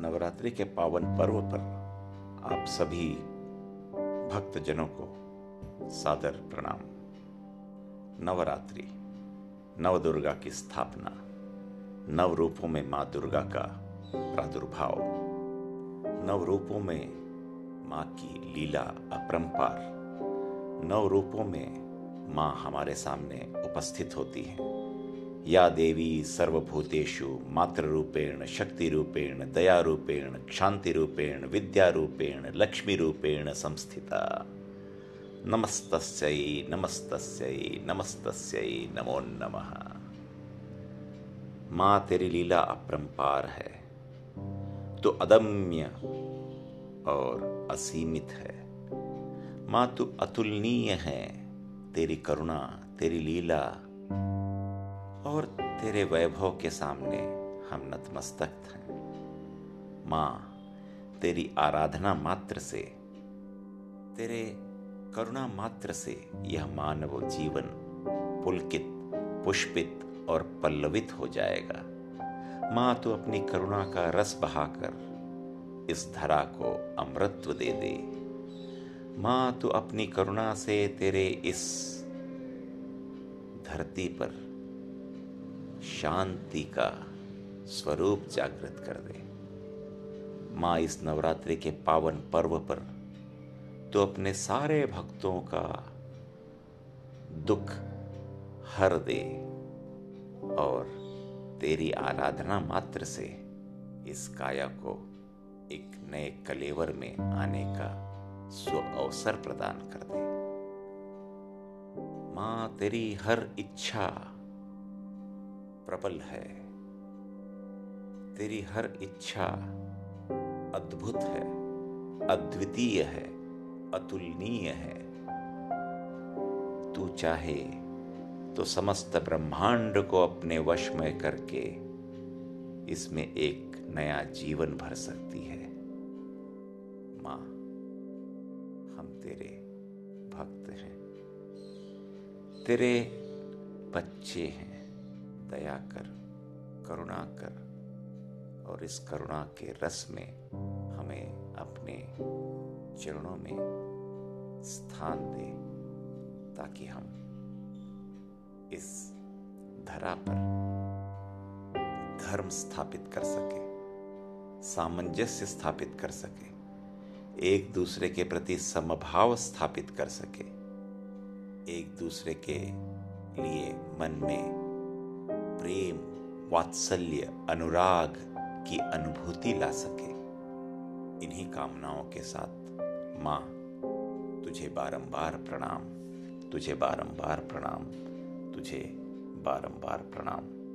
नवरात्रि के पावन पर्व पर आप सभी भक्तजनों को सादर प्रणाम। नवरात्रि नव दुर्गा की स्थापना नव रूपों में माँ दुर्गा का प्रादुर्भाव नव रूपों में माँ की लीला अपरंपार नव रूपों में माँ हमारे सामने उपस्थित होती है। या देवी सर्वभूतेषु मातृरूपेण, शक्तिरूपेण, दयारूपेण क्षान्तिरूपेण विद्यारूपेण, लक्ष्मीरूपेण संस्थिता। नमस्तस्यै नमस्तस्यै नमस्तस्यै, नमो नमः। माँ, तेरी लीला अपरंपार है। तो अदम्य और असीमित है। माँ, तू अतुलनीय है। तेरी करुणा, तेरी लीला और तेरे वैभव के सामने हम नतमस्तक हैं। माँ, तेरी आराधना मात्र से, तेरे करुणा मात्र से यह मानव जीवन पुलकित, पुष्पित और पल्लवित हो जाएगा। माँ तो अपनी करुणा का रस बहाकर इस धरा को अमृत्व दे दे। माँ तो अपनी करुणा से तेरे इस धरती पर शांति का स्वरूप जागृत कर दे। माँ इस नवरात्रि के पावन पर्व पर तो अपने सारे भक्तों का दुख हर दे और तेरी आराधना मात्र से इस काया को एक नए कलेवर में आने का स्व अवसर प्रदान कर दे। माँ, तेरी हर इच्छा प्रबल है। तेरी हर इच्छा अद्भुत है। अद्वितीय है। अतुलनीय है। तू चाहे तो समस्त ब्रह्मांड को अपने वश में करके इसमें एक नया जीवन भर सकती है। माँ हम तेरे भक्त हैं। तेरे बच्चे हैं। दया कर, करुणा कर और इस करुणा के रस में हमें अपने चरणों में स्थान दे ताकि हम इस धरा पर धर्म स्थापित कर सके, सामंजस्य स्थापित कर सके। एक दूसरे के प्रति समभाव स्थापित कर सके। एक दूसरे के लिए मन में प्रेम, वात्सल्य, अनुराग की अनुभूति ला सके। इन्हीं कामनाओं के साथ माँ, तुझे बारंबार प्रणाम, तुझे बारंबार प्रणाम, तुझे बारंबार प्रणाम।